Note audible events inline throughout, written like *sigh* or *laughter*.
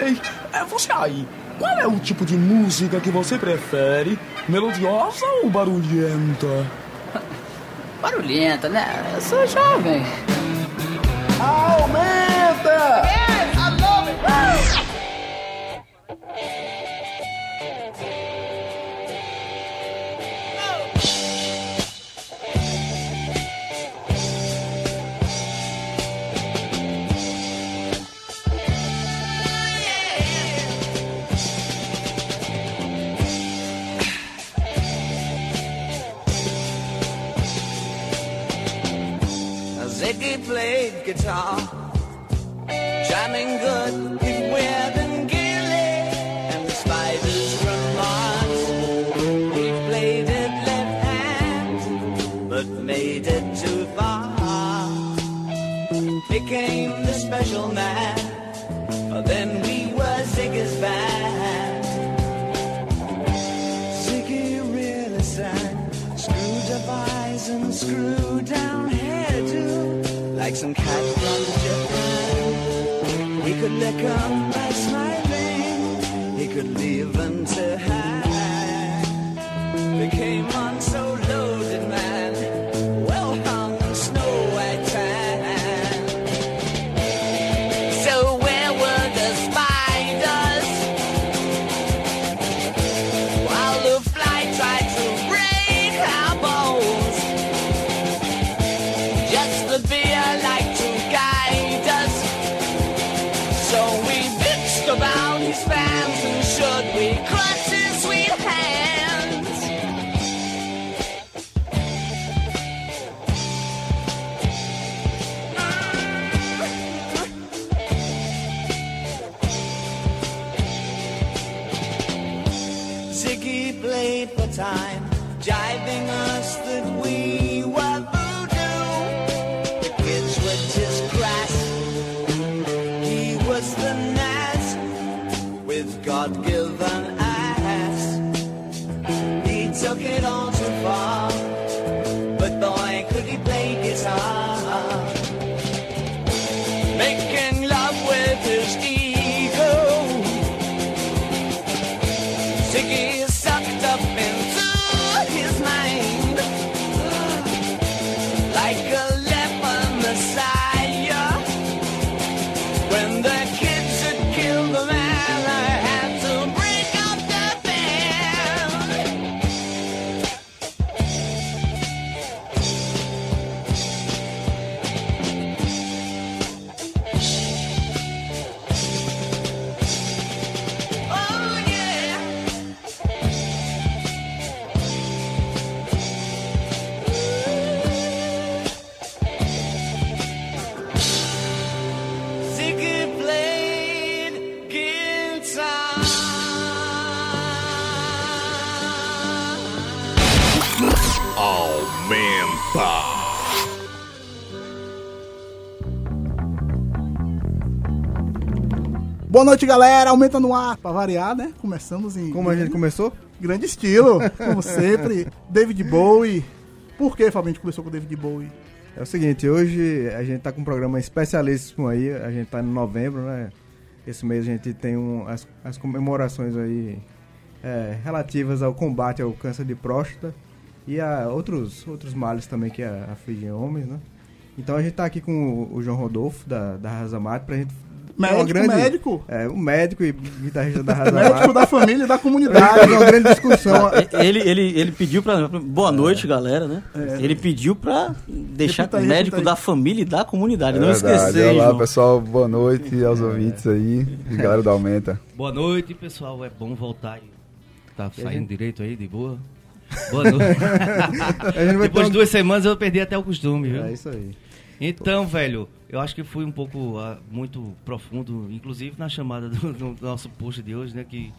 Ei, é você aí. Qual é o tipo de música que você prefere? Melodiosa ou barulhenta? *laughs* Barulhenta, né? Eu sou jovem. Guitar, come. Boa noite, galera. Aumenta no ar. Pra variar, né? Começamos em. Como a gente começou? Grande estilo, como sempre. *laughs* David Bowie. Por que, Fabinho, a gente começou com o David Bowie? É o seguinte, hoje a gente tá com um programa especialíssimo aí, a gente tá em novembro, né? Esse mês a gente tem um, as, as comemorações aí é, relativas ao combate ao câncer de próstata e a outros, outros males também que a- afligem homens, né? Então a gente tá aqui com o, João Rodolfo, da, da Razamate, pra gente... ter uma Médico, médico. É, um médico e guitarrista da Médico Razamate. da família e da gente comunidade. fazer uma grande discussão. Ele, ele, ele pediu pra. Boa noite, galera, né? Ele pediu pra deixar Repita aí, médico da família e da comunidade. É não verdade. esquecer, Olá, João. pessoal. Boa noite aos ouvintes aí. E galera da Aumenta. Boa noite, pessoal. É bom voltar aí. Tá saindo direito aí, de boa? Boa noite. *laughs* Depois de duas semanas eu perdi até o costume, viu? É isso aí. Então, velho, eu acho que fui um pouco ah, muito profundo, inclusive na chamada do, do nosso post de hoje, né? Que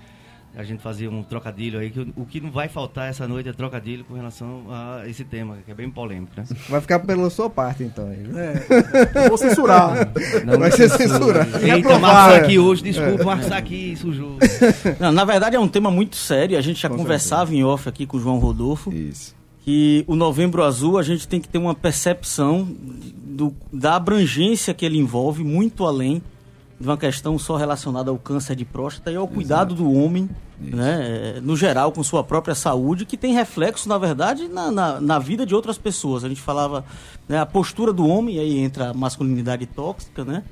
a gente fazia um trocadilho aí, que o, o que não vai faltar essa noite é trocadilho com relação a esse tema, que é bem polêmico, né? Vai ficar pela sua parte então aí, viu? É, eu vou censurar. *laughs* Não Vai ser censurado. Eita, Reprovar, Marcos é. aqui hoje, desculpa, Marcos aqui sujou. Não, na verdade é um tema muito sério. A gente já Com conversava em off aqui com o João Rodolfo. Isso. Que o Novembro Azul a gente tem que ter uma percepção do, da abrangência que ele envolve muito além de uma questão só relacionada ao câncer de próstata e ao cuidado do homem, né, no geral, com sua própria saúde, que tem reflexo, na verdade, na, na, na vida de outras pessoas. A gente falava né, a postura do homem, aí entra a masculinidade tóxica, né?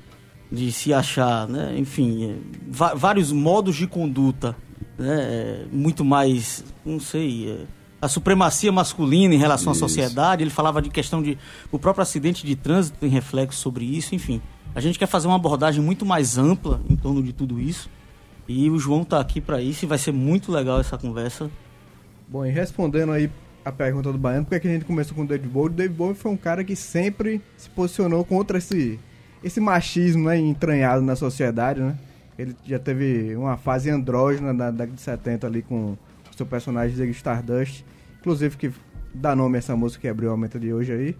De se achar, né, enfim, va- vários modos de conduta, né, é, muito mais, não sei, é, a supremacia masculina em relação à Isso. sociedade. Ele falava de questão de. O próprio acidente de trânsito tem reflexo sobre isso, enfim. A gente quer fazer uma abordagem muito mais ampla em torno de tudo isso. E o João tá aqui para isso e vai ser muito legal essa conversa. Bom, e respondendo aí a pergunta do Baiano, por que que a gente começou com o David Bowie? O David Bowie foi um cara que sempre se posicionou contra esse, esse machismo né, entranhado na sociedade, né? Ele já teve uma fase andrógena na década de 70 ali com o seu personagem Ziggy Stardust, inclusive que dá nome a essa música que abriu a meta de hoje aí.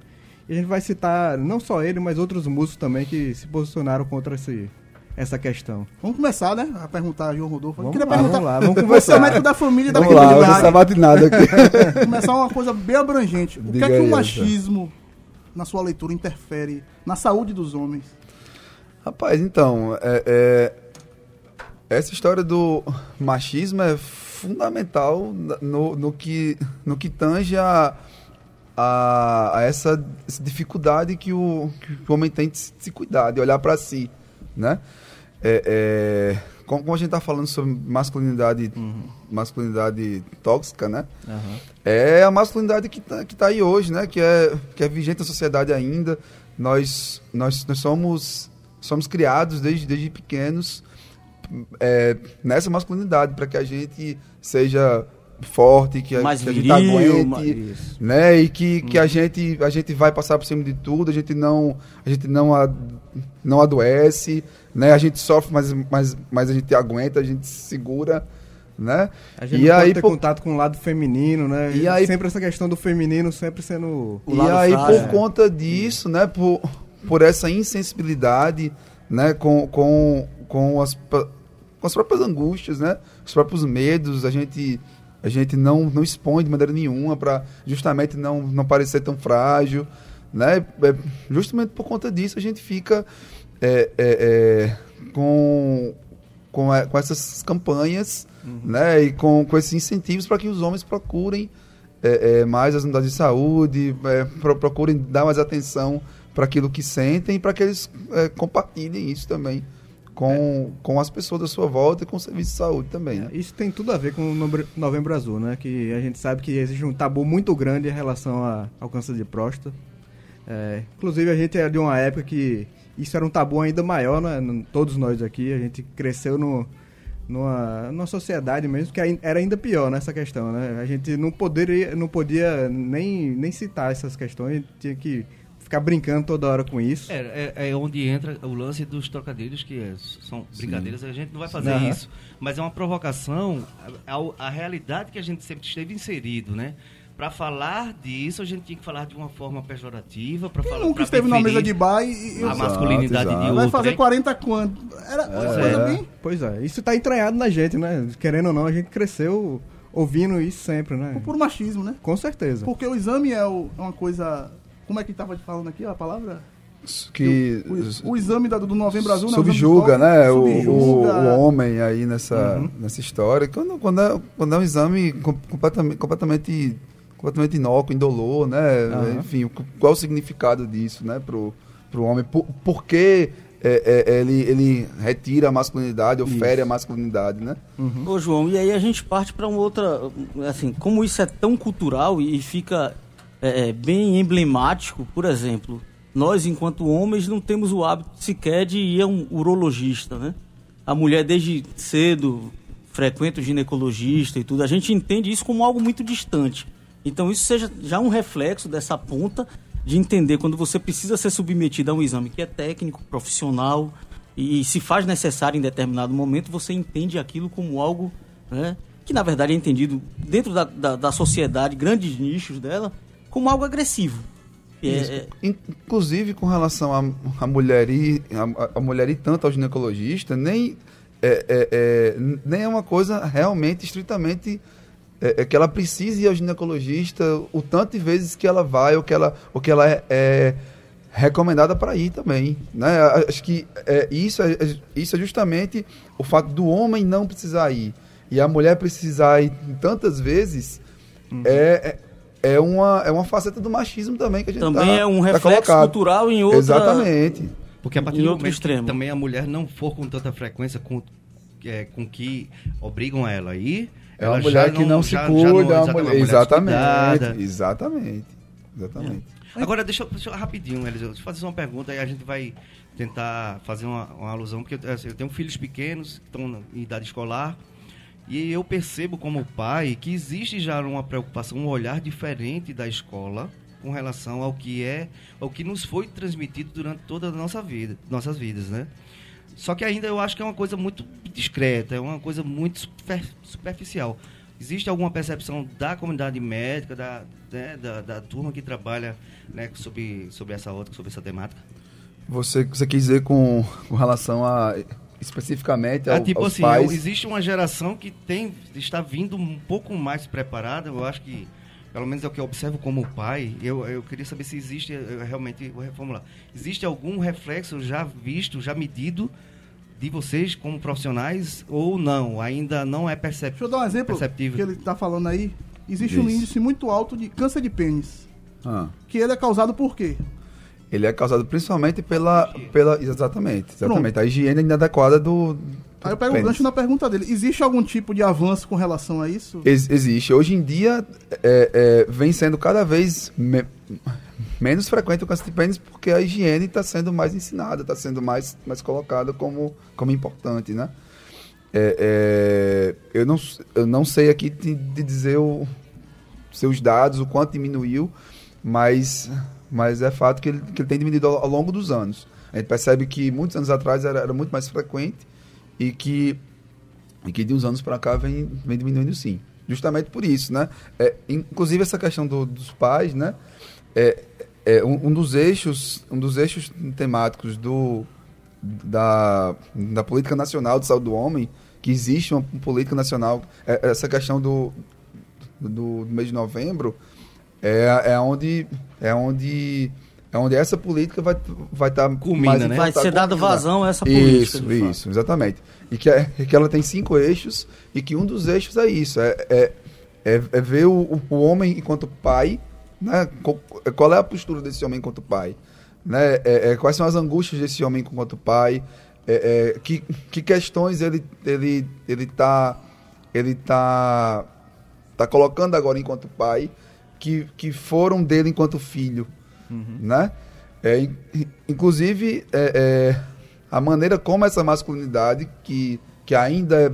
E a gente vai citar não só ele, mas outros músicos também que se posicionaram contra esse, essa questão. Vamos começar, né? A perguntar a João Rodolfo. Eu Vamos queria lá, perguntar. vamos lá, vamos Você é conversar. o médico da família e da Vamos lá, hoje essa batinada aqui. *laughs* Começar uma coisa bem abrangente. O que Diga é que o machismo, na sua leitura, interfere na saúde dos homens? Rapaz, então, é, é, essa história do machismo é fundamental no, no, que, no que tange a, a, a essa, essa dificuldade que o, que o homem tem de se, cuidar, de olhar para si, né? É, é, como, a gente está falando sobre masculinidade, masculinidade tóxica, né? É a masculinidade que tá, que tá aí hoje, né? Que é, que é vigente na sociedade ainda. Nós, nós, nós somos, somos criados desde, desde pequenos é, nessa masculinidade, para que a gente seja forte, que a, Mais que a gente aguente, né? E que, que a, gente, a gente vai passar por cima de tudo, a gente não, a gente não, a- não adoece, né? A gente sofre, mas, mas, mas a gente aguenta, a gente se segura, né? A gente E não aí, pode ter por- contato com o lado feminino, né? E aí- sempre essa questão do feminino sempre sendo... O e aí, frágil, por é. conta disso, né, por, por essa insensibilidade, né, com, com, com, as, com as próprias angústias, né, os próprios medos, a gente, a gente não, não expõe de maneira nenhuma para justamente não, não parecer tão frágil, né, é, justamente por conta disso a gente fica é, é, é, com, com, a- com essas campanhas, né, e com, com esses incentivos para que os homens procurem é, é, mais as unidades de saúde, é, pro- procurem dar mais atenção para aquilo que sentem e para que eles é, compartilhem isso também com, com as pessoas da sua volta e com o serviço de saúde também. Né? Isso tem tudo a ver com o Novembro Azul, né? Que a gente sabe que existe um tabu muito grande em relação a- ao câncer de próstata. É, inclusive, a gente é de uma época que isso era um tabu ainda maior, né? Todos nós aqui, a gente cresceu no, numa, numa sociedade mesmo que era ainda pior nessa questão, né? A gente não poderia, não podia nem, nem citar essas questões, tinha que ficar brincando toda hora com isso. É, é, é onde entra o lance dos trocadilhos, que é- são brincadeiras, a gente não vai fazer Aham. isso. Mas é uma provocação ao- à realidade que a gente sempre esteve inserido, né? Para falar disso, a gente tinha que falar de uma forma pejorativa, para Quem falar nunca pra esteve numa mesa de bar e, e a masculinidade exato. de vai outro. fazer né? 40 quanto? Era uma coisa É. bem... Pois é, isso tá entranhado na gente, né? Querendo ou não, a gente cresceu ouvindo isso sempre, né? Por machismo, né? Com certeza. Porque o exame é o- é uma coisa... Como é que tava te falando aqui a palavra? Que O, o exame da- do Novembro Azul... né? O exame subjuga, de né, toque, o, o, subjuga. o homem aí nessa, nessa história. Quando, quando, é, quando é um exame com- completamente, completamente, completamente inócuo, indolor, né? Aham. Enfim, o- qual o significado disso, né, pro, pro homem? Por, por que é, é, ele, ele retira a masculinidade, ofere a masculinidade, né? Ô João, e aí a gente parte para uma outra, assim, como isso é tão cultural e fica é, é, bem emblemático, por exemplo, nós enquanto homens não temos o hábito sequer de ir a um urologista, né? A mulher desde cedo frequenta o ginecologista e tudo, a gente entende isso como algo muito distante. Então isso seja já um reflexo dessa ponta de entender quando você precisa ser submetido a um exame que é técnico, profissional e, se faz necessário em determinado momento, você entende aquilo como algo né, que na verdade é entendido dentro da, da, da sociedade, grandes nichos dela, como algo agressivo. E é- é- Inclusive com relação a, a mulher ir, a, a mulher ir tanto ao ginecologista, nem é, é, é, nem é uma coisa realmente estritamente é, é que ela precise ir ao ginecologista o tanto de vezes que ela vai ou que ela, ou que ela é, é, recomendada para ir também, né? Acho que isso, é, isso é justamente o fato do homem não precisar ir e a mulher precisar ir tantas vezes é, é, é uma, é uma faceta do machismo também que a gente Também tá- é um tá reflexo colocado. cultural em outra... Exatamente. Porque a partir Em do outro momento extremo. também a mulher não for com tanta frequência com, é, com que obrigam ela a ir, É ela uma mulher já que não se já- já cuida, é exatamente, mulher, exatamente, descuidada. exatamente, exatamente. Agora, deixa, eu- deixa eu rapidinho, Eliseu, deixa eu fazer uma pergunta e a gente vai tentar fazer uma, uma alusão, porque assim, eu tenho filhos pequenos que estão em idade escolar e eu percebo como pai que existe já uma preocupação, um olhar diferente da escola com relação ao que é, ao que nos foi transmitido durante toda a nossa vida, nossas vidas, né? Só que ainda eu acho que é uma coisa muito discreta, é uma coisa muito super- superficial. Existe alguma percepção da comunidade médica, da, né, da, da turma que trabalha né, sobre, sobre essa outra, sobre essa temática? Você, você quis dizer com, com relação a especificamente ao, É tipo aos assim, pais? existe uma geração que tem está vindo um pouco mais preparada. Eu acho que, pelo menos é o que eu observo como pai. Eu, eu queria saber se existe, eu realmente vou reformular. Existe algum reflexo já visto, já medido de vocês como profissionais ou não? Ainda não é percep Deixa eu dar um exemplo perceptível. que ele tá falando aí. Existe um índice muito alto de câncer de pênis. Ah, Que ele é causado por quê? Ele é causado principalmente pela, pela exatamente, exatamente a higiene inadequada do, Aí eu pego o gancho na pergunta dele. Existe algum tipo de avanço com relação a isso? Ex- existe. Hoje em dia é, é, vem sendo cada vez me- menos frequente o câncer de pênis porque a higiene está sendo mais ensinada, está sendo mais, mais colocada como, como importante, né? É, é, eu, não, eu não sei aqui de, de dizer o, seus dados, o quanto diminuiu, mas, mas é fato que ele, que ele tem diminuído ao, ao longo dos anos. A gente percebe que muitos anos atrás era, era muito mais frequente e que e que de uns anos para cá vem, vem diminuindo sim. Justamente por isso, né? É, inclusive essa questão do- dos pais, né? É, é um, um dos eixos, um dos eixos temáticos do, da, da política nacional de saúde do homem, que existe uma política nacional, é, essa questão do, do, do mês de novembro, é, é onde é onde é onde essa política vai vai estar Culmina, né? Vai ser dado vazão a essa política. isso, de fato. isso, exatamente. E que, é, que ela tem cinco eixos e que um dos eixos é isso, é, é, é, é ver o, o- homem enquanto pai, né? Qual é a postura desse homem enquanto pai? Né? É, é, quais são as angústias desse homem enquanto pai? É, é, que, que questões ele ele ele tá ele tá tá colocando agora enquanto pai que, que foram dele enquanto filho, né? É, in- inclusive é, é, a maneira como essa masculinidade que, que ainda é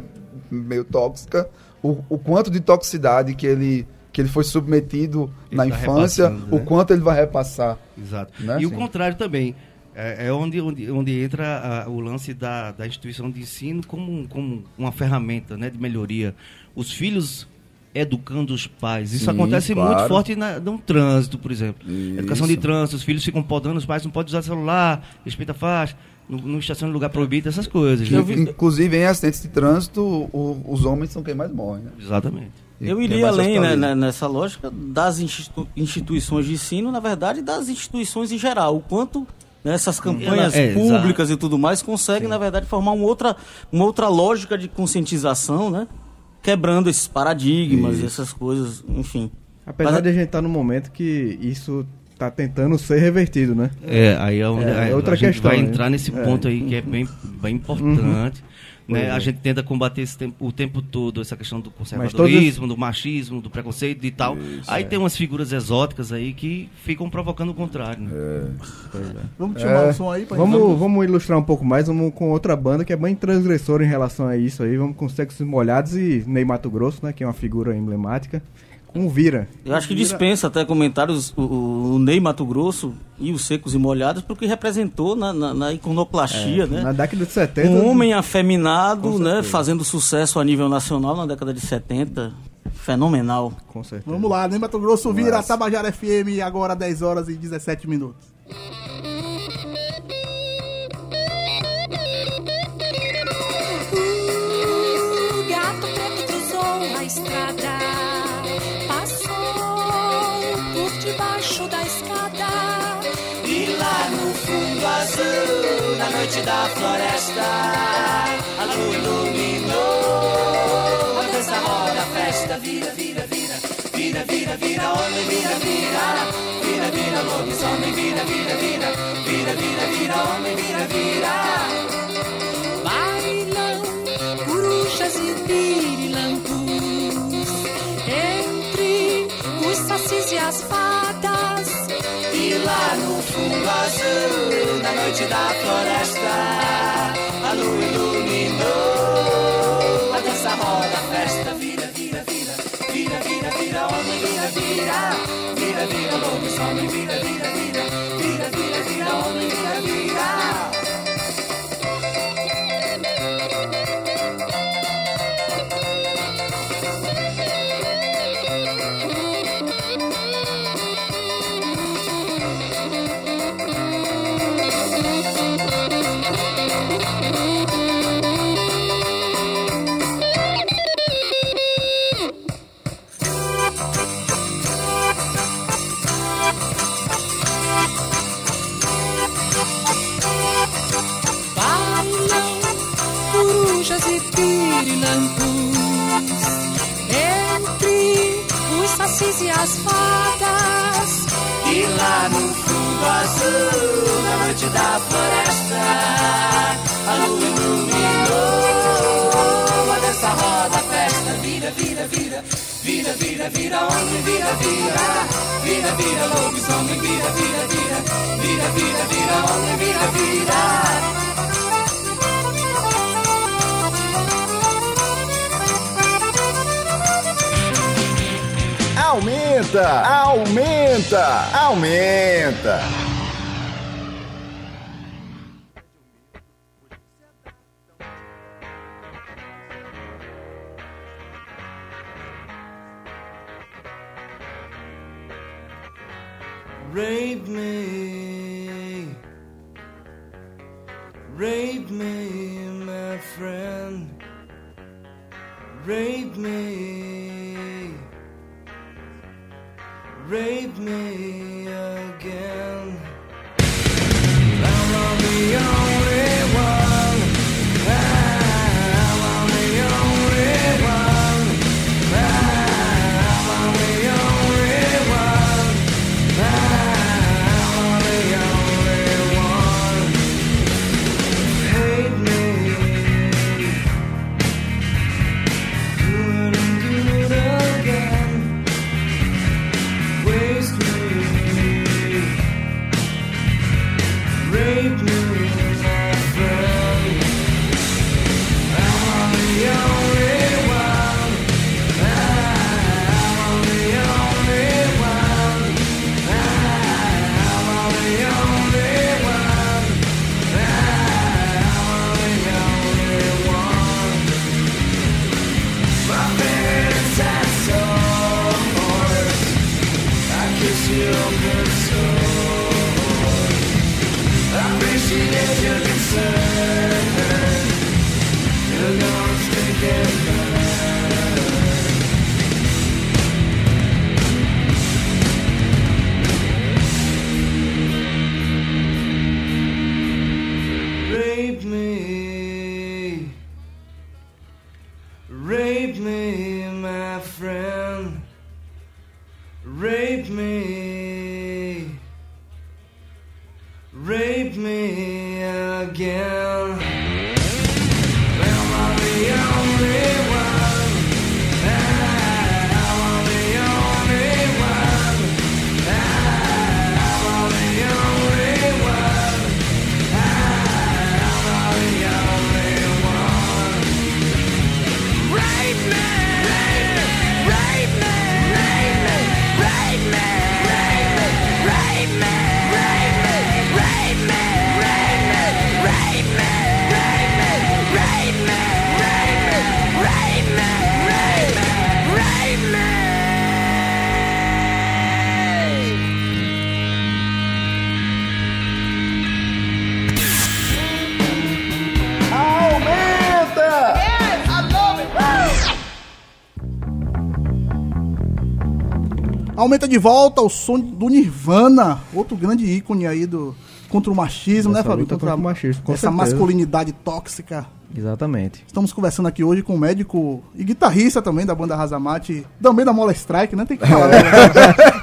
meio tóxica, o, o quanto de toxicidade que ele que ele foi submetido Ele na tá infância, repassando, o né? quanto ele vai repassar. Exato. Né? E o Sim. contrário também. É, é onde, onde, onde entra ah, o lance da, da instituição de ensino como, como uma ferramenta né, de melhoria. Os filhos educando os pais. Isso Sim, acontece claro. muito forte na, no trânsito, por exemplo. Educação de Isso. trânsito, os filhos ficam podando os pais, não pode usar celular, respeita a faixa, não, não estaciona em lugar proibido, essas coisas. né? Vi- Inclusive em acidentes de trânsito, o- os homens são quem mais morrem. Né? Exatamente. E Eu iria além né, né, nessa lógica das institu- instituições de ensino, na verdade, das instituições em geral. O quanto né, essas campanhas É, públicas e tudo mais conseguem, na verdade, formar uma outra, uma outra lógica de conscientização, né? Quebrando esses paradigmas e Isso. essas coisas, enfim. Apesar Mas- de a gente estar num momento que isso tá tentando ser revertido, né? É, aí é, onde É, é, outra a gente questão, vai né? entrar nesse É. ponto aí que é bem, bem importante. Né? É. A gente tenta combater esse tempo, o tempo todo essa questão do todos conservadorismo, do machismo, do preconceito e tal. aí tem umas figuras exóticas aí que ficam provocando o contrário. né? Vamos chamar É. o som aí pra Vamos, vamos ilustrar um pouco mais, vamos com outra banda que é bem transgressora em relação a isso aí. Vamos com Sexos Molhados e Ney Mato Grosso, né? Que é uma figura emblemática. Com Vira. Eu acho que dispensa até comentários o, o- Ney Mato Grosso e os Secos e Molhados, porque representou na, na, na iconoclastia, né? Na década de 70. Um homem afeminado, né? Fazendo sucesso a nível nacional na década de 70. Fenomenal. Com certeza. Vamos lá, né? Mato Grosso vira. Tabajara FM, agora 10 horas e 17 minutos. Noite da floresta. A lua iluminou. A dança roda, a festa vira, vira, vira. Vira, vira, vira, homem, vira, vira. Vira, vira, lobisomem, vira, vira, vira. Vira, vira, vira, homem, vira, vira. Bailam corujas e pirilampus entre os sacis e as fadas. Lá no fundo azul, na noite da floresta, a lua iluminou. A dança roda, a festa vira, vira, vira, vira, vira, vira, homem, vira, vira, vira, vira, lobisomem, vira, vira, e as fadas. E lá no fundo azul, na noite da floresta, a lua iluminou. A dança roda, festa vira, vira, vira, vira, vira, vira, homem, vira, vira, vira, vira, lobisomem, vira, vira, vira, vira, vira, vira, homem, vira, vira. Aumenta, aumenta, aumenta. Rape me, rape me, my friend. Rape me, rape me again. I'm on the only one. Aumenta de volta o som do Nirvana, outro grande ícone aí do, contra o machismo, Essa né, Fabio? luta contra o machismo, com essa certeza. masculinidade tóxica. Exatamente. Estamos conversando aqui hoje com um médico e guitarrista também da banda Razamate, também da Mola Strike, né? Tem que falar. né?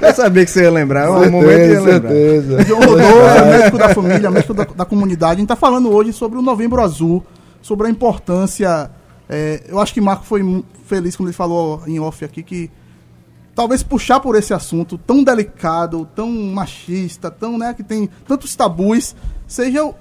*laughs* Eu sabia que você ia lembrar, um momento ia Certeza, lembrar. certeza. João Rodolfo, *laughs* é médico da família, médico da, da comunidade. A gente está falando hoje sobre o Novembro Azul, sobre a importância. é, eu acho que Marco foi feliz quando ele falou em off aqui que talvez puxar por esse assunto tão delicado, tão machista, tão, né, que tem tantos tabus, seja o,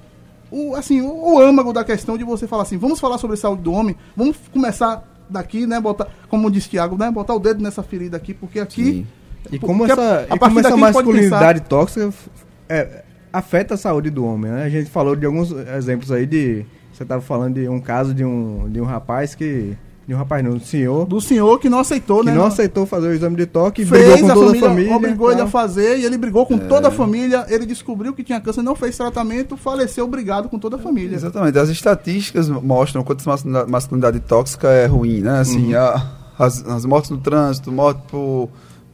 o, assim, o, o âmago da questão de você falar assim, vamos falar sobre saúde do homem, vamos começar daqui, né, botar, como disse Tiago, né, botar o dedo nessa ferida aqui, porque aqui E como porque essa, a e partir como essa a masculinidade tóxica f- é, afeta a saúde do homem, né? A gente falou de alguns exemplos aí de. Você estava falando de um caso de um, de um rapaz que. De um rapaz não, um senhor. do senhor que não aceitou, que né? não aceitou fazer o exame de toque, fez, brigou com a toda família, a família. obrigou ele a fazer e ele brigou com toda a família. Ele descobriu que tinha câncer, não fez tratamento, faleceu brigado com toda a família. Exatamente. As estatísticas mostram quanto masculinidade tóxica é ruim, né? Assim, a- as, as mortes no trânsito, morte por,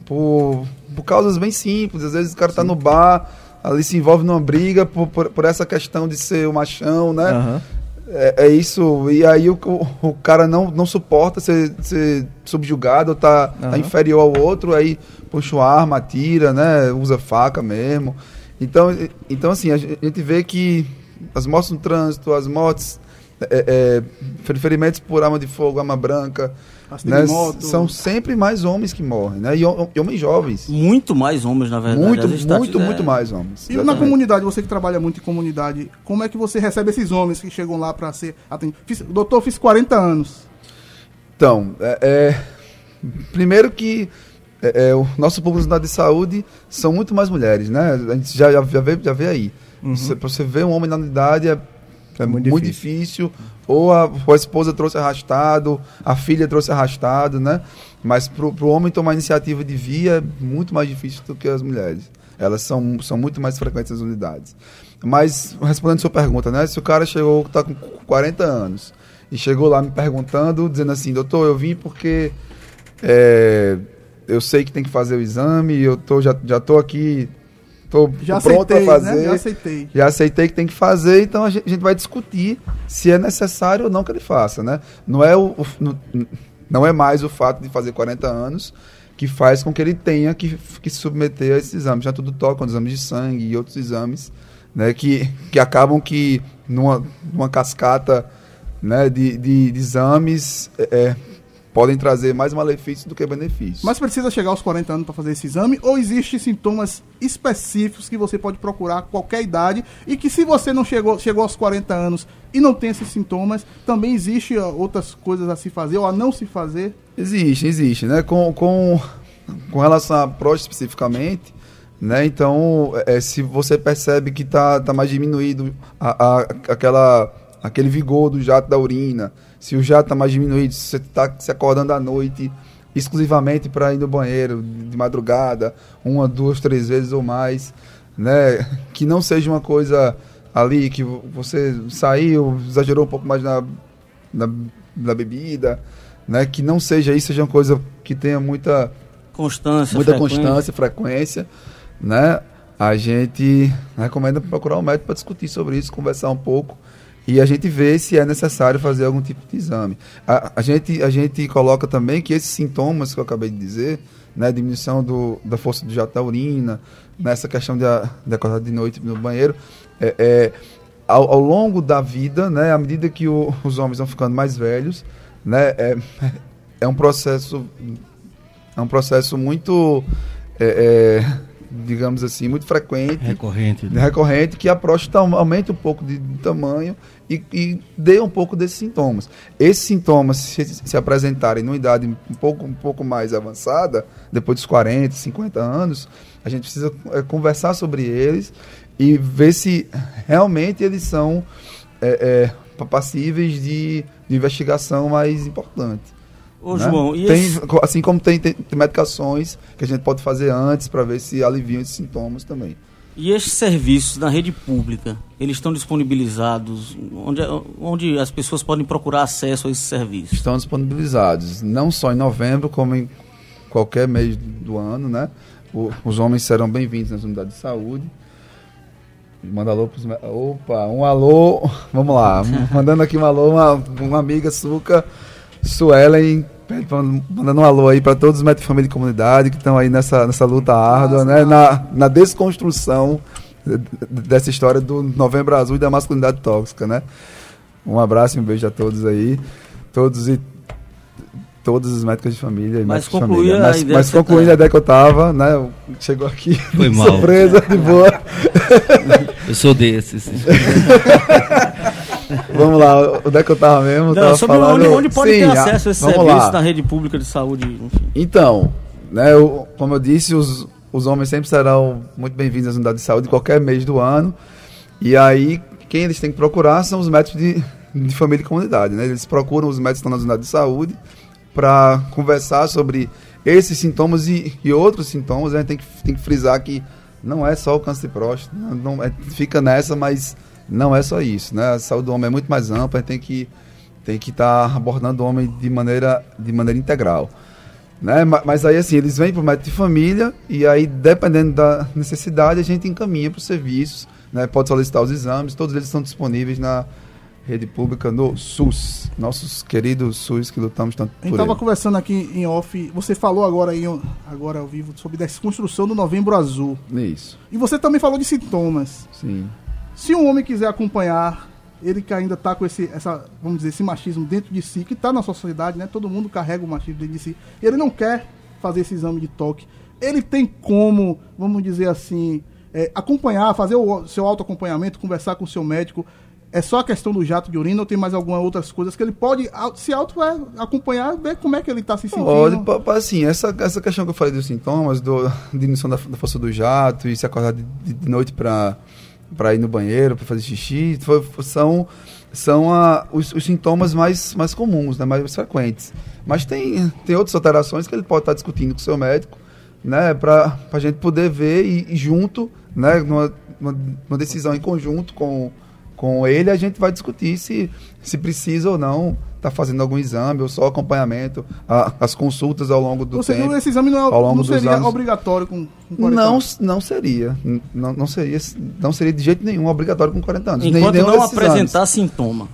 por, por causas bem simples. Às vezes o cara tá no bar, ali se envolve numa briga por, por, por essa questão de ser o machão, né? Aham. É, é isso. E aí o, o, cara não, não suporta ser, ser subjugado, ou tá, tá Aham. inferior ao outro, aí puxa uma arma, atira, né? Usa faca mesmo. Então, então assim, a gen- a gente vê que as mortes no trânsito, as mortes, é, é, fer- ferimentos por arma de fogo, arma branca, né? de moto. São sempre mais homens que morrem, né? E, e homens jovens. Muito mais homens, na verdade. Muito, muito, é- muito mais homens. E na comunidade, você que trabalha muito em comunidade, como é que você recebe esses homens que chegam lá para ser atendidos? Fiz- Doutor, fiz 40 anos. Então, é, é, primeiro que é, é, o nosso público de saúde são muito mais mulheres, né? A gente já, já, já, vê, já vê aí. Você, pra você ver um homem na unidade é, é muito muito, difícil. Ou, a, a esposa trouxe arrastado, a filha trouxe arrastado, né? Mas pro, pro homem tomar iniciativa de via é muito mais difícil do que as mulheres. Elas são, são muito mais frequentes nas unidades. Mas, respondendo a sua pergunta, né? Se o cara chegou, tá com 40 anos, e chegou lá me perguntando, dizendo assim, doutor, eu vim porque é, eu sei que tem que fazer o exame, eu tô, já, já tô aqui, tô, Já tô pronto aceitei, a fazer. né? Já aceitei. Já aceitei que tem que fazer, então a gente, a gente vai discutir se é necessário ou não que ele faça, né? Não é, o, o- não, não é mais o fato de fazer 40 anos que faz com que ele tenha que, que se submeter a esses exames. Já tudo toca, exames de sangue e outros exames, né? Que, que acabam que numa, numa cascata né, de, de, de exames é, é, podem trazer mais malefícios do que benefícios. Mas precisa chegar aos 40 anos para fazer esse exame? Ou existem sintomas específicos que você pode procurar a qualquer idade e que se você não chegou, chegou aos 40 anos e não tem esses sintomas, também existe outras coisas a se fazer ou a não se fazer? Existe, existe, né? Com, com, com relação à próstata especificamente, né? Então, é, se você percebe que tá, tá mais diminuído a, a- aquela, aquele vigor do jato da urina, se o jato tá mais diminuído, se você tá se acordando à noite exclusivamente para ir no banheiro de madrugada, uma, duas, três vezes ou mais, né? *laughs* Que não seja uma coisa ali que vo- você saiu, exagerou um pouco mais na, na, na bebida, né? Que não seja isso, seja uma coisa que tenha muita Constância, muita frequência. constância, frequência, né? A gente recomenda procurar um médico para discutir sobre isso, conversar um pouco e a gente vê se é necessário fazer algum tipo de exame. A, a gente, a gente coloca também que esses sintomas que eu acabei de dizer, né, diminuição do, da força do jato da urina, nessa questão de, de acordar de noite no banheiro, é, é, ao, ao longo da vida, né, à medida que o- os homens vão ficando mais velhos, né, é, é um processo é um processo muito, é, é, digamos assim, muito frequente, Recorrente. né, recorrente, que a próstata aum- aumenta um pouco de, de tamanho e, e dê um pouco desses sintomas. Esses sintomas, se, se apresentarem numa idade um pouco, um pouco mais avançada, depois dos 40, 50 anos, a gente precisa é, conversar sobre eles e ver se realmente eles são é, é, passíveis de, de investigação mais importante. Ô, né? João, e Tem- esse- assim como tem, tem- tem medicações que a gente pode fazer antes para ver se aliviam esses sintomas também. E esses serviços na rede pública, eles estão disponibilizados? Onde, onde as pessoas podem procurar acesso a esses serviços? Estão disponibilizados não só em novembro, como em qualquer mês do ano, né? O- os homens serão bem-vindos nas unidades de saúde. Manda alô pros. Opa, um alô. Vamos lá. *laughs* Mandando aqui um alô, uma, uma amiga Suca, Suelen. Mandando um alô aí para todos os Metro Família e Comunidade que estão aí nessa, nessa luta árdua, né? Na, na desconstrução de- de- dessa história do Novembro Azul e da masculinidade tóxica, né? Um abraço e um beijo a todos aí. Todos e todos os médicos de família e Mas médicos de família. a Mas, ideia mas concluindo tá- a ideia que eu tava, né? Chegou aqui. Foi de *laughs* mal. Surpresa, de boa. Eu sou desses. *laughs* Vamos lá, onde é que eu tava mesmo? Não, tava sobre falando... onde, onde pode Sim, ter acesso a esse serviço lá. na rede pública de saúde. Enfim. Então, né, eu- como eu disse, os, os homens sempre serão muito bem-vindos às unidades de saúde qualquer mês do ano. E aí, quem eles têm que procurar são os médicos de, de família e comunidade. Né? Eles procuram os médicos que estão nas unidades de saúde para conversar sobre esses sintomas e, e outros sintomas. A gente tem que, tem que frisar que não é só o câncer de próstata, não, não é- fica nessa, mas não é só isso. Né? A saúde do homem é muito mais ampla, a gente tem que tem que estar abordando o homem de maneira, de maneira integral. Né? Ma- Mas aí, assim, eles vêm para o médico de família e aí, dependendo da necessidade, a gente encaminha para os serviços, né? pode solicitar os exames, todos eles estão disponíveis na rede pública no SUS, nossos queridos SUS que lutamos tanto A gente por tava ele. conversando aqui em off, você falou agora aí, agora ao vivo, sobre desconstrução do Novembro Azul. Isso, E você também falou de sintomas. sim. Se um homem quiser acompanhar, ele que ainda tá com esse, essa, vamos dizer, esse machismo dentro de si, que tá na sociedade, né? Todo mundo carrega o machismo dentro de si. Ele não quer fazer esse exame de toque. Ele tem como, vamos dizer assim, é, acompanhar, fazer o seu autoacompanhamento, conversar com o seu médico. É só a questão do jato de urina ou tem mais algumas outras coisas que ele pode se auto é, acompanhar, ver como é que ele tá se sentindo. Pode, assim, essa, essa questão que eu falei dos sintomas, do, diminuição da, da força do jato e se acordar de- de noite para para ir no banheiro, para fazer xixi, foi- são, são a, os, os sintomas mais, mais comuns, né, mais frequentes. Mas tem, tem outras alterações que ele pode estar discutindo com o seu médico, né, para a gente poder ver e, e junto, né, numa decisão em conjunto com, com ele, a gente vai discutir se, se precisa ou não estar fazendo algum exame ou só acompanhamento, a- as consultas ao longo do Ou seja, tempo. esse exame não, é- ao longo não dos seria anos. obrigatório com, com 40 Não, anos. não seria. Não, não seria. Não seria de jeito nenhum obrigatório com 40 anos. Nem- Enquanto nenhum não apresentar anos. sintoma.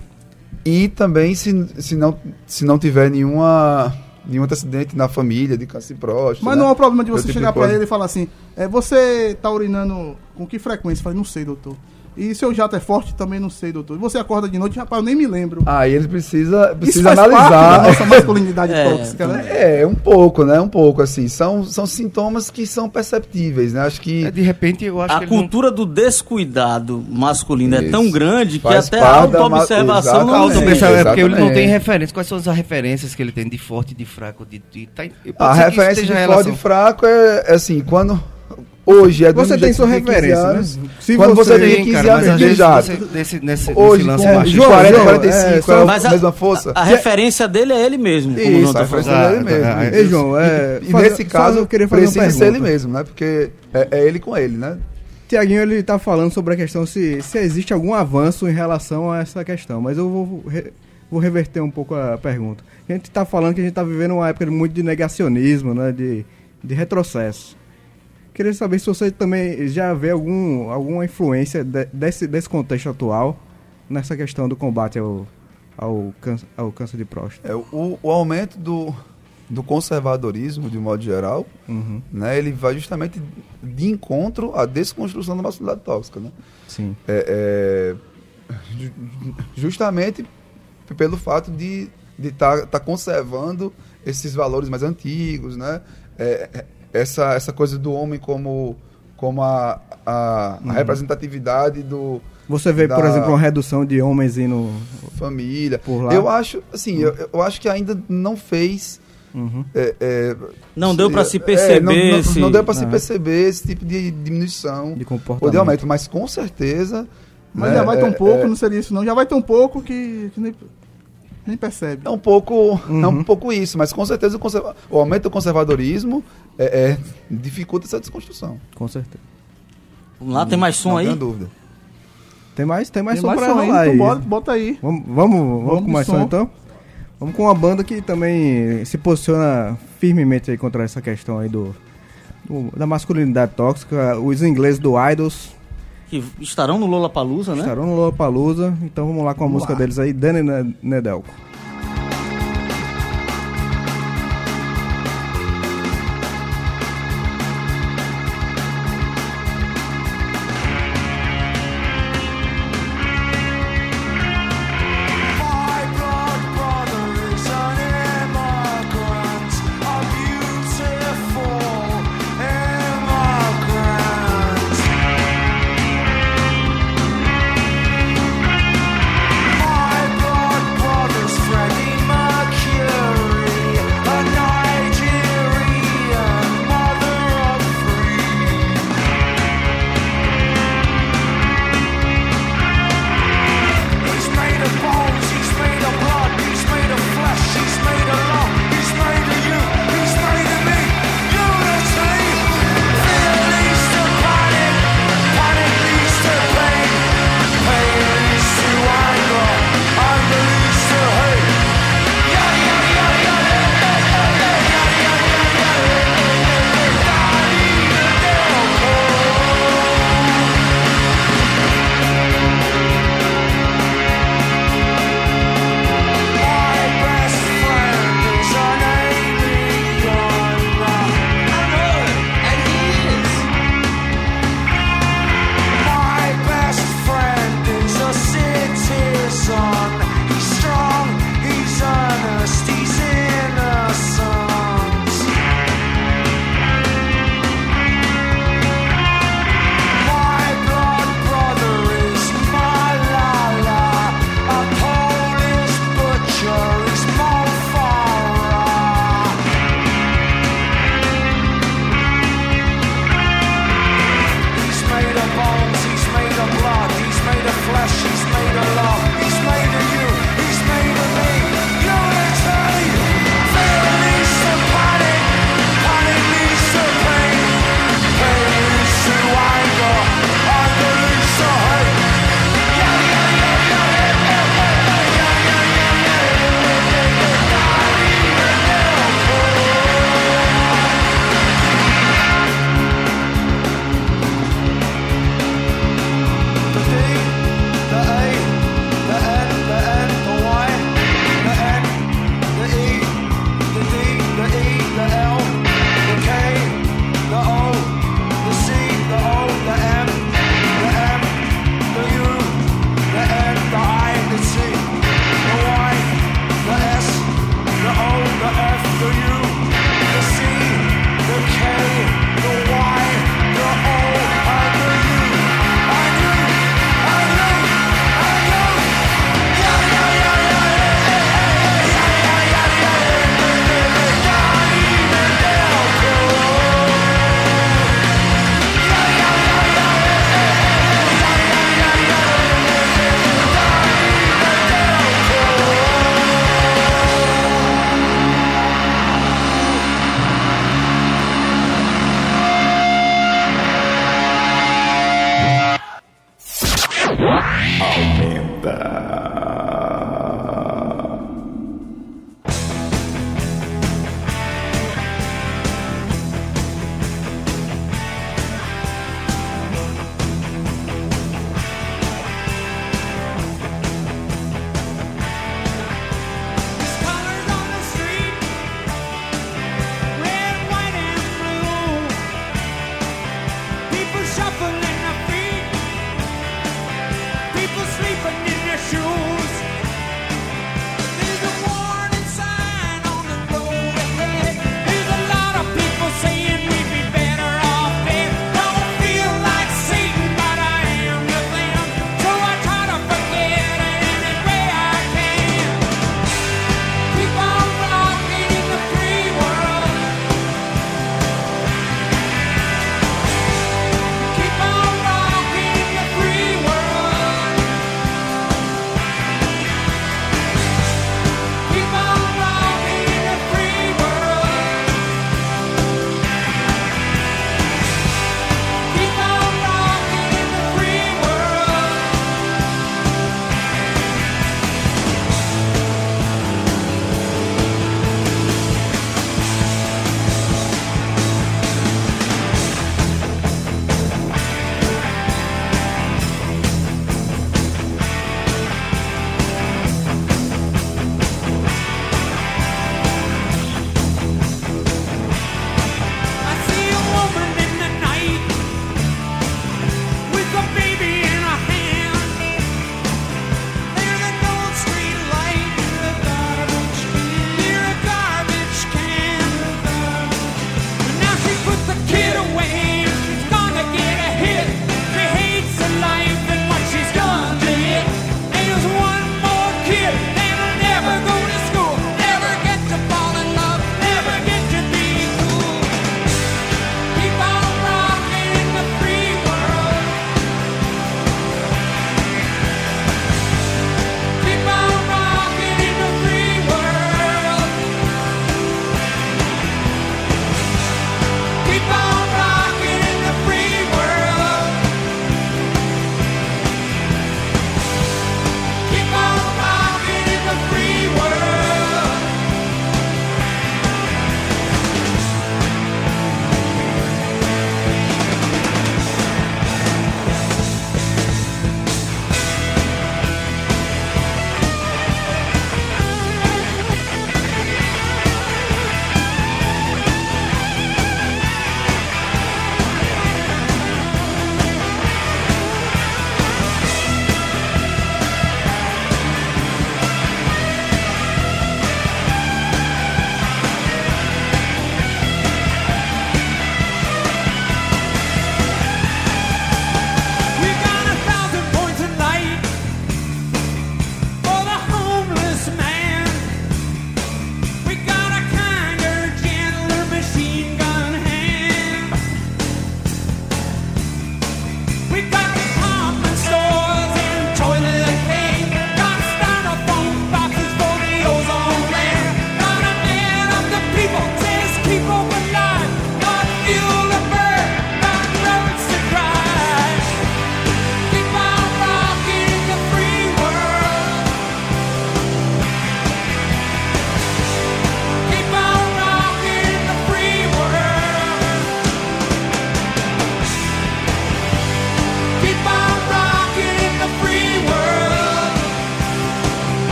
E também se, se, não, se não tiver nenhuma, nenhum antecedente na família de câncer de próstata. Mas né? não é o problema de você tipo chegar coisa. ele e falar assim: é, você tá urinando com que frequência? Eu falei, não sei, doutor. E seu jato é forte? Também não sei, doutor. Você acorda de noite? Rapaz, eu nem me lembro. Aí ele precisa, Isso precisa faz parte da analisar. nossa masculinidade *laughs* É, tóxica, né? É, um pouco, né? Um pouco, assim. São, são sintomas que são perceptíveis, né? Acho que. É, de repente, eu acho A que não- cultura do descuidado masculino é Isso. tão grande que Faz até a autoobservação não. Não, pessoal, é porque ele não tem referência. Quais são as referências que ele tem de forte, de fraco, de. de tá, A que referência de forte e fraco é, é assim, quando. Hoje é do Você tem sua que tinha 15 referência, anos, né? Se Quando você você- tem Tem, 15 cara, anos de você- desse, nesse, Hoje, nesse lance com machista- João, 40, João, 45, é, é, a Mas a, mesma força. a referência dele é ele mesmo. Isso, tá a referência dele mesmo. ah, Ei, João, é, E fazer- nesse caso, eu queria fazer uma precisa ser ele mesmo, né? Porque é, é ele com ele, né? Tiaguinho ele tá falando sobre a questão se, se existe algum avanço em relação a essa questão, mas eu vou, re- vou reverter um pouco a pergunta. A gente tá falando que a gente tá vivendo uma época muito de negacionismo, né, de, de retrocesso. Queria saber se você também já vê algum, alguma influência de- desse, desse contexto atual nessa questão do combate ao, ao, câncer, ao câncer de próstata. É, o, o aumento do, do conservadorismo, de modo geral, Uhum, né? Ele vai justamente de encontro à desconstrução da masculinidade tóxica, né? sim. É, é, ju- justamente pelo fato de estar conservando esses valores mais antigos, né? É, é, essa, essa coisa do homem como, como a, a, a representatividade do Você vê, por da exemplo, uma redução de homens indo família. por lá? Eu acho, assim, eu, eu acho que ainda não fez. Uhum. é, é, Não deu pra se é, perceber não, não- esse- não deu para se perceber esse tipo de diminuição De ou comportamento. de aumento, mas com certeza. Mas né, já vai tão é- pouco, é- não seria isso não. Já vai tão pouco que, que nem, nem percebe. É um pouco, é Uhum. um pouco isso, mas com certeza o, conserva- o aumento do conservadorismo é, é, dificulta essa desconstrução. Com certeza. Vamos lá, tem mais som não aí? tenho dúvida. Tem mais, tem mais Tem som mais pra som aí, então aí. bota, bota aí. Vamos, vamos, vamos, Vamos com mais som som. então? Vamos com uma banda que também se posiciona firmemente aí contra essa questão aí do, do- da masculinidade tóxica. Os ingleses do Idols. Que estarão no Lollapalooza, né? Estarão no Lollapalooza, então vamos lá com a música deles aí, Dani Ne-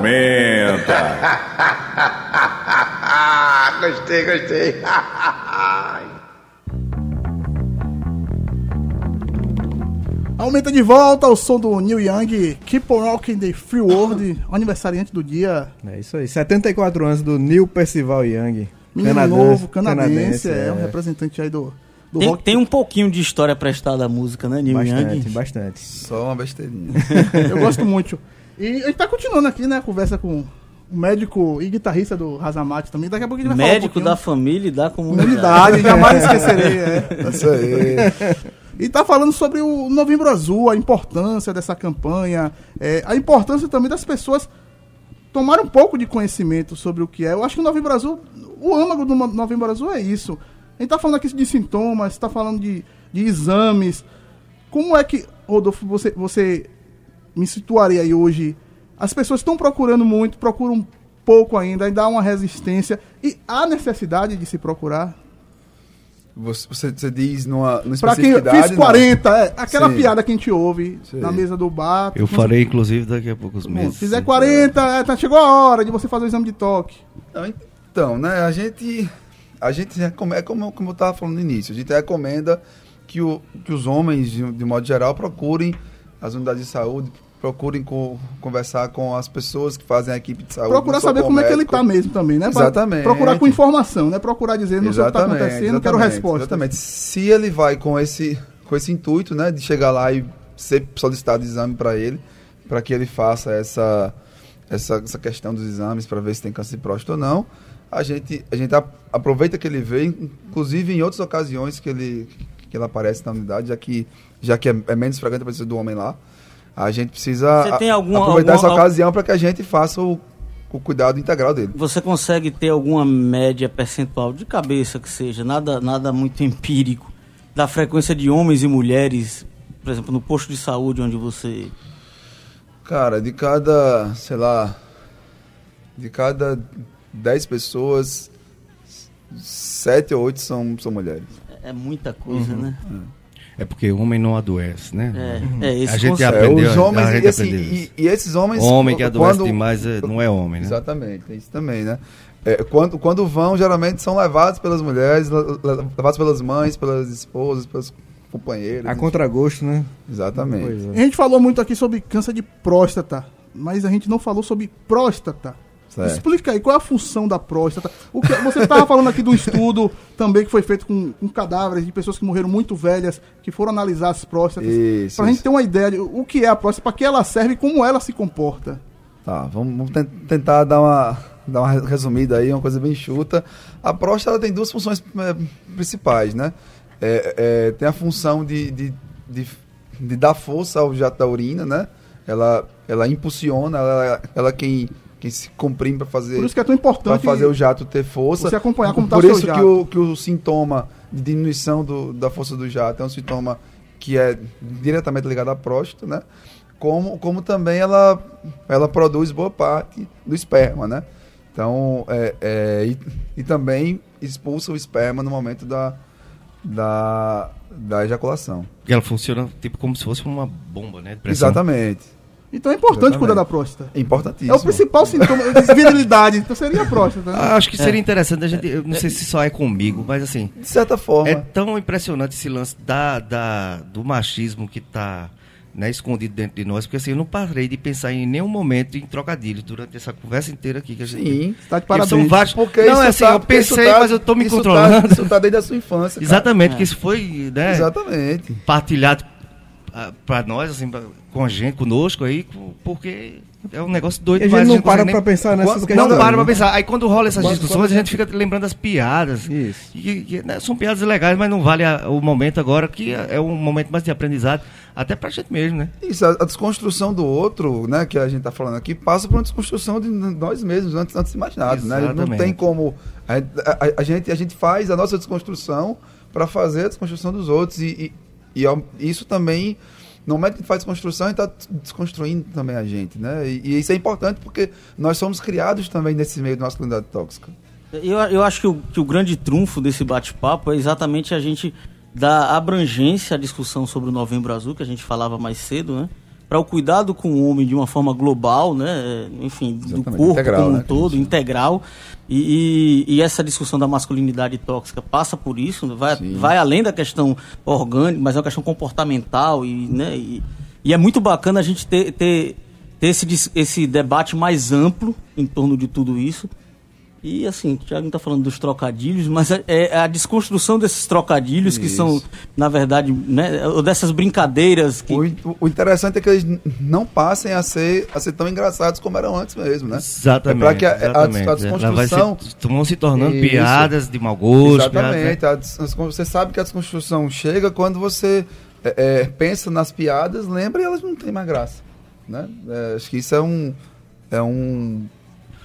Aumenta! *laughs* Gostei, gostei. *laughs* Aumenta de volta ao som do Neil Young, Keep on Rocking the Free World, aniversariante do dia. É isso aí. 74 anos do Neil Percival Young. Menino Canadense- novo, canadense, canadense, é, é. um representante aí do, do Tem, rock. tem um pouquinho de história prestada à música, né, Neil Bastante, Young? bastante. Só uma besteirinha. *laughs* Eu gosto muito. E a gente tá continuando aqui, né, a conversa com o médico e guitarrista do Razamate também. Daqui a pouco a gente vai falar um Médico da família e da comunidade. comunidade, *laughs* jamais esquecerei. É. Isso aí. *laughs* E tá falando sobre o Novembro Azul, a importância dessa campanha, é, a importância também das pessoas tomarem um pouco de conhecimento sobre o que é. Eu acho que o Novembro Azul, o âmago do No- Novembro Azul é isso. A gente tá falando aqui de sintomas, tá falando de, de exames. Como é que, Rodolfo, você, você me situaria aí hoje? As pessoas estão procurando muito, procuram pouco ainda, ainda há uma resistência. E há necessidade de se procurar? Você, você, você diz numa, numa Pra quem fiz não? 40, é, aquela Sim. piada que a gente ouve Sim. na mesa do bar. Eu farei, inclusive, daqui a poucos Bom, meses. fizer 40, é, tá, chegou a hora de você fazer o exame de toque. Então, né, a gente, a gente recomenda, é como, como eu estava falando no início, a gente recomenda que, o, que os homens, de, de modo geral, procurem as unidades de saúde, procurem co- conversar com as pessoas que fazem a equipe de saúde. Procurar saber como é que ele médico. tá mesmo também, né? Exatamente. Procurar com informação, né? Procurar dizer, não sei o que tá Exatamente, acontecendo, quero resposta. Exatamente. Se ele vai com esse, com esse intuito, né, de chegar lá e ser solicitado exame para ele, para que ele faça essa, essa, essa questão dos exames para ver se tem câncer de próstata ou não, a gente, a gente aproveita que ele vem, inclusive em outras ocasiões que ele, que ele aparece na unidade, já que, já que é, é menos frequente a presença do homem lá, a gente precisa Você tem alguma- aproveitar alguma- essa ocasião para que a gente faça o, o cuidado integral dele. Você consegue ter alguma média percentual de cabeça que seja, nada, nada muito empírico, da frequência de homens e mulheres, por exemplo, no posto de saúde onde você. Cara, de cada, sei lá, de cada 10 pessoas, 7 ou 8 são, são mulheres. É muita coisa, Uhum. né? É porque o homem não adoece, né? É, é esse a gente conceito. aprendeu. É, os homens, a gente e, assim, e, e esses homens... Homem que adoece quando- demais é- não é homem, né? Exatamente, tem isso também, né? É, quando, quando vão, geralmente são levados pelas mulheres, le- le- levados pelas mães, pelas esposas, pelas companheiras. A contragosto, né? Exatamente. É. A gente falou muito aqui sobre câncer de próstata, mas a gente não falou sobre próstata. Certo. Explica aí, qual é a função da próstata? O que, você estava falando aqui do estudo também que foi feito com, com cadáveres de pessoas que morreram muito velhas, que foram analisar as próstatas. Isso, Pra gente ter uma ideia de o que é a próstata, para que ela serve e como ela se comporta. Tá, vamos, vamos ten- tentar dar uma, dar uma resumida aí, uma coisa bem chuta. A próstata ela tem duas funções eh, principais, né? É, é, tem a função de, de, de, de dar força ao jato da urina, né? Ela, ela impulsiona, ela, ela quem, quem se comprime para fazer Por isso que é tão para importante fazer o jato ter força. você acompanhar como tá Por o seu isso que jato. o, que o sintoma de diminuição do, da força do jato é um sintoma que é diretamente ligado à próstata, né? Como, como também ela, ela produz boa parte do esperma, né? Então, é, é, e, e também expulsa o esperma no momento da, da, da ejaculação. Porque ela funciona tipo como se fosse uma bomba, né? de pressão. Exatamente. Então é importante Exatamente. cuidar da próstata. É importantíssimo. É o principal sintoma de virilidade, então seria a próstata. Né? Ah, acho que seria interessante a gente. Eu não sei se só é comigo, mas assim. De certa forma. É tão impressionante esse lance da, da, do machismo que está né, escondido dentro de nós, porque assim, eu não parei de pensar em nenhum momento em trocadilho durante essa conversa inteira aqui que a gente. Sim. Tá de parabéns. São vários. Porque não, é assim, tá- eu porque pensei, tá- mas eu tô me isso tá- controlando. isso tá desde a sua infância. cara. Exatamente, que isso foi né, Exatamente. partilhado ah, pra nós, assim, pra- com a gente, conosco aí, porque é um negócio doido E a gente não para nem- pensar nessas questões. Não para pra né? pensar. Aí quando rola essas Quando- discussões, quando a gente fica lembrando das piadas. Isso. E, e, né, são piadas legais, mas não vale a- o momento agora, que é, é um momento mais de aprendizado, até pra gente mesmo, né? Isso, a, a desconstrução do outro, né, que a gente tá falando aqui, passa por uma desconstrução de nós mesmos, antes, antes de mais nada, né? Não Exatamente. tem como... A, a- a gente, a gente faz a nossa desconstrução para fazer a desconstrução dos outros e, e, e isso também... No momento que faz gente está desconstruindo também a gente, né? E, e isso é importante porque nós somos criados também nesse meio da masculinidade tóxica. Eu, eu acho que o, que o grande trunfo desse bate-papo é exatamente a gente dar abrangência à discussão sobre o Novembro Azul, que a gente falava mais cedo, né? Para o cuidado com o homem de uma forma global, né? Enfim, do Exatamente, corpo integral, como um né? todo, integral. E, e- e essa discussão da masculinidade tóxica passa por isso, né? vai, vai além da questão orgânica, mas é uma questão comportamental e, né? e, e é muito bacana a gente ter, ter, ter esse, esse debate mais amplo em torno de tudo isso. E assim, o Thiago está falando dos trocadilhos, mas é, é a desconstrução desses trocadilhos que são, Isso. na verdade, né, ou dessas brincadeiras que O, o interessante é que eles não passem a ser, a ser tão engraçados como eram antes mesmo, né? Exatamente. É pra que a, a, a desconstrução. se, vão se tornando Isso. piadas de mau gosto. Exatamente. piadas, né? a você sabe que a desconstrução chega quando você é, é, pensa nas piadas, lembra e elas não têm mais graça. Né? É, acho que isso é um. É um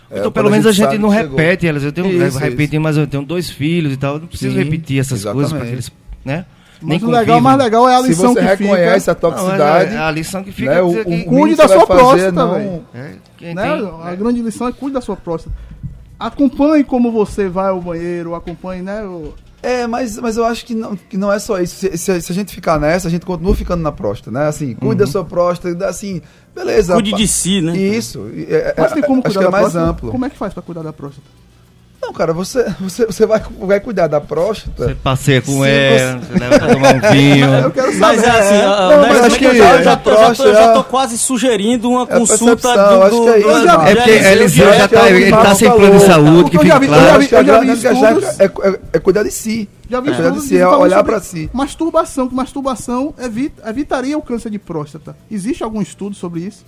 Então, quando pelo menos a gente sabe não que chegou. repete elas. Eu tenho, Isso, eu repeti, mas eu tenho dois filhos e tal. Eu não preciso Sim, repetir essas coisas para exatamente. que eles. Né? Mas o legal, mais legal é a Se lição você que reconhece fica. a toxicidade. Não, é a lição que fica né, é o, que- Cuide da você sua próstata, é não- velho. É, Né? tem- A é. grande lição é cuide da sua próstata. Acompanhe como você vai ao banheiro, acompanhe, né? o- É, mas, mas eu acho que não, que não é só isso. Se, se- se a gente ficar nessa, a gente continua ficando na próstata, né? Assim, cuide da sua próstata, assim, beleza. cuide de si, né? Isso. é- Mas tem como acho cuidar que é da mais próstata? amplo. Como é que faz pra cuidar da próstata? Não, cara, você, você, você vai, vai cuidar da próstata. Você passeia com Se ela, você- você leva pra tomar um *laughs* vinho. Eu quero saber. Mas é assim, Não, mas acho que eu já, já, já tô, quase sugerindo uma É consulta acho que é isso, do. É porque Eliseu já tá, ele tá sem plano de saúde, que eu fica vi- eu claro. já vi- eu já estudos- é, é, é cuidar de si. Já vi É. estudos é olhar pra si. Masturbação, que masturbação evita, evitaria o câncer de próstata. Existe algum estudo sobre isso?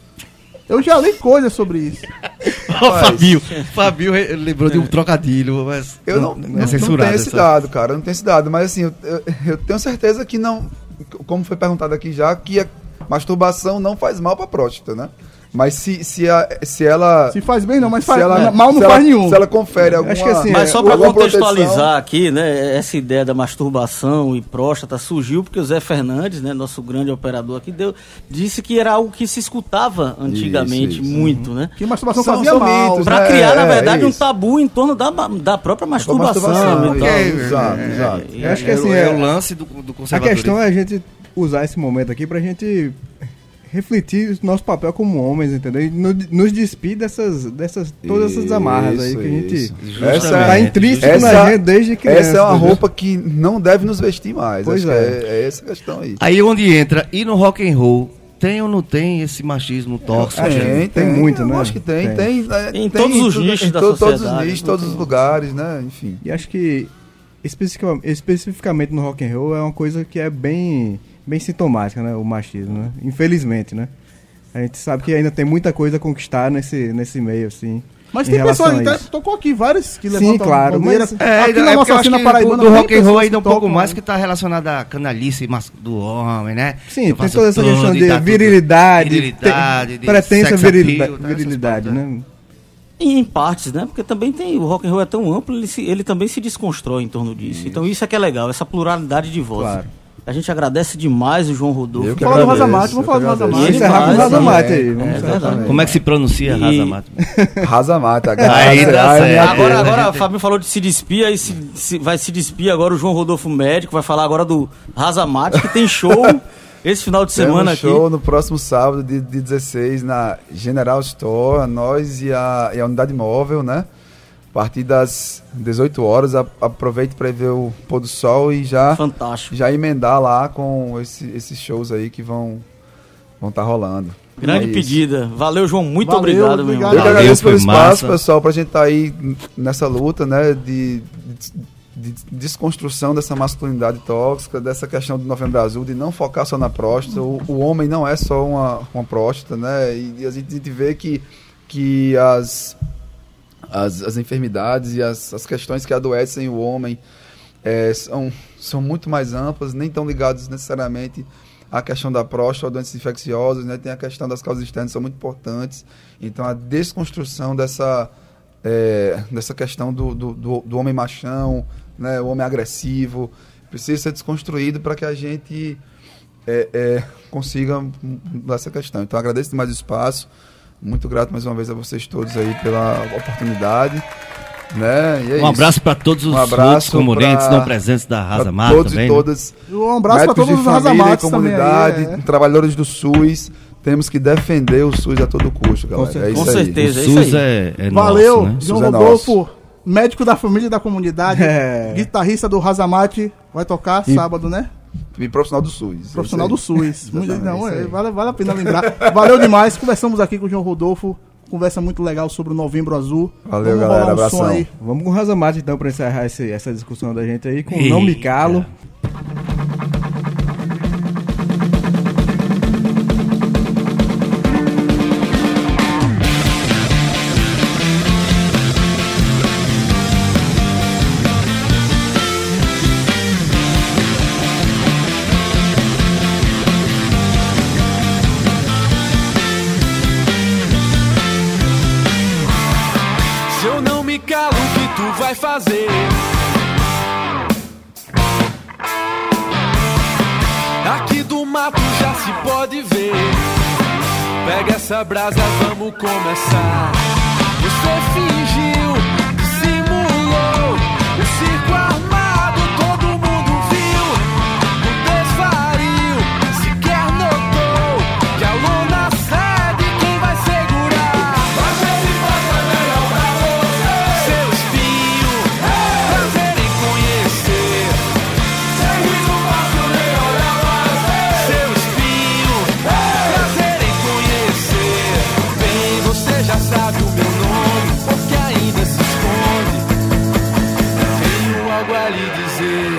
Eu já li coisas sobre isso. *laughs* Ó, Fabio, Fabio lembrou de um trocadilho, mas Eu não, não, não, é não tenho esse essa- dado, cara. Não tenho esse dado. Mas assim, eu, eu- tenho certeza que não. Como foi perguntado aqui já, que a masturbação não faz mal pra próstata, né? Mas se, se, a, se ela. Se faz bem não, mas se faz, ela- mal não faz ela- nenhum. Se ela confere alguma. Acho que assim, Mas É, só para contextualizar proteção- aqui, né, essa ideia da masturbação e próstata surgiu porque o Zé Fernandes, né, nosso grande operador aqui, deu, disse que era algo que se escutava antigamente Isso, isso. muito, né? Que masturbação São- fazia mal. Para né? criar, na É, verdade, um isso. tabu em torno da, da própria masturbação. masturbação, e é, exato, exato. Eu acho que É, assim, o- é é- o lance do, do A conservadorismo. questão é a gente usar esse momento aqui pra gente refletir o nosso papel como homens, entendeu? E no- nos despir dessas, dessas todas essas amarras aí que a gente isso. Justamente. tá intrínseco Essa- na gente desde criança. Essa é uma entendeu? roupa que não deve nos vestir mais. Pois Acho que é. é. é essa a questão aí. Aí onde entra, e no rock and roll, tem ou não tem esse machismo tóxico? Que Tem, tem muito, eu né? Acho que tem, Tem. tem. é, Em tem todos os nichos em da to- Todos os sociedade, nichos, todos os lugares, né? Enfim. E acho que especifica- especificamente no rock and roll é uma coisa que é bem, bem sintomática, né? O machismo, né? Infelizmente, né? A gente sabe que ainda tem muita coisa a conquistar nesse, nesse meio, assim. Mas em tem pessoas, até, isso. tocou aqui várias que Sim, levantam claro, bandeiras. mas- É, aqui é na nossa cena que paraibana do, rock and roll ainda um que pouco mais que tá relacionado à canalice do homem, né? Sim, Eu tem toda essa questão de tá virilidade, virilidade, de pretensa virilidade, appeal, tá, virilidade coisas, né? E em partes, né? Porque também tem. O rock and roll é tão amplo, ele, se- ele também se desconstrói em torno disso. Então isso é que é legal, essa pluralidade de vozes. Claro. A gente agradece demais o João Rodolfo. Vamos falar do agradeço, Razamate, vamos falar do. Razamate. Ele encerrar com o faz, Razamate é, aí. É verdade. Como é que se pronuncia E- Rasa Mata? *laughs* Rasa mata. Aí dá certo. Agora, agora, o Fábio falou de se despir, aí se, se- vai se despir agora o João Rodolfo Médico, vai falar agora do Razamate, que tem show *laughs* esse final de semana Temos um show aqui. no próximo sábado, de, de 16, na General Store, nós e a, e a unidade móvel, né? A partir das 18 horas, aproveite para ver o pôr do sol e já, Fantástico. já emendar lá com esse- esses shows aí que vão vão estar rolando. Grande É isso. pedida. Valeu, João. Muito Valeu, obrigado, meu obrigado. Eu que Valeu, agradeço pelo espaço, massa. pessoal, pra gente estar aí nessa luta, né, de, de- de desconstrução dessa masculinidade tóxica, dessa questão do Novembro Azul, de não focar só na próstata. O, o homem não é só uma, uma próstata, né, e, a, gente, a gente vê que, que as, as, as enfermidades e as, as questões que adoecem o homem é, são, são muito mais amplas, nem tão ligadas necessariamente à questão da próstata, doenças infecciosas, né? tem a questão das causas externas, são muito importantes. Então, a desconstrução dessa, é, dessa questão do, do, do, homem machão, né? o homem agressivo, precisa ser desconstruído para que a gente é, é, consiga essa questão. Então, agradeço demais o espaço. Muito grato mais uma vez a vocês todos aí pela oportunidade. Né? E é Um abraço para todos os Um outros abraço comorentes pra- não presentes da Rasa Pra Mata todos também. e né? todas. Um abraço pra médicos todos de os família Razamates também. comunidade, aí, é. trabalhadores do SUS. temos que defender o SUS a todo custo, galera. Com é isso Com aí. certeza, O é isso SUS aí. é, é Valeu, nosso, né? João é Rodolfo, médico da família e da comunidade, É. guitarrista do Razamate, vai tocar E- sábado, né? Profissional do SUS. Profissional é do. SUS. *laughs* Exatamente, não, é, vale, vale a pena lembrar. Valeu demais. Conversamos aqui com o João Rodolfo. Conversa muito legal sobre o Novembro Azul. Valeu, Vamos galera. um Abração. aí. Vamos com o Razamate então pra encerrar esse- essa discussão da gente aí com o Eita. Não Me Calo. Vai fazer? Aqui do mato já se pode ver. Pega essa brasa, vamos começar. Você fingiu, Tenho algo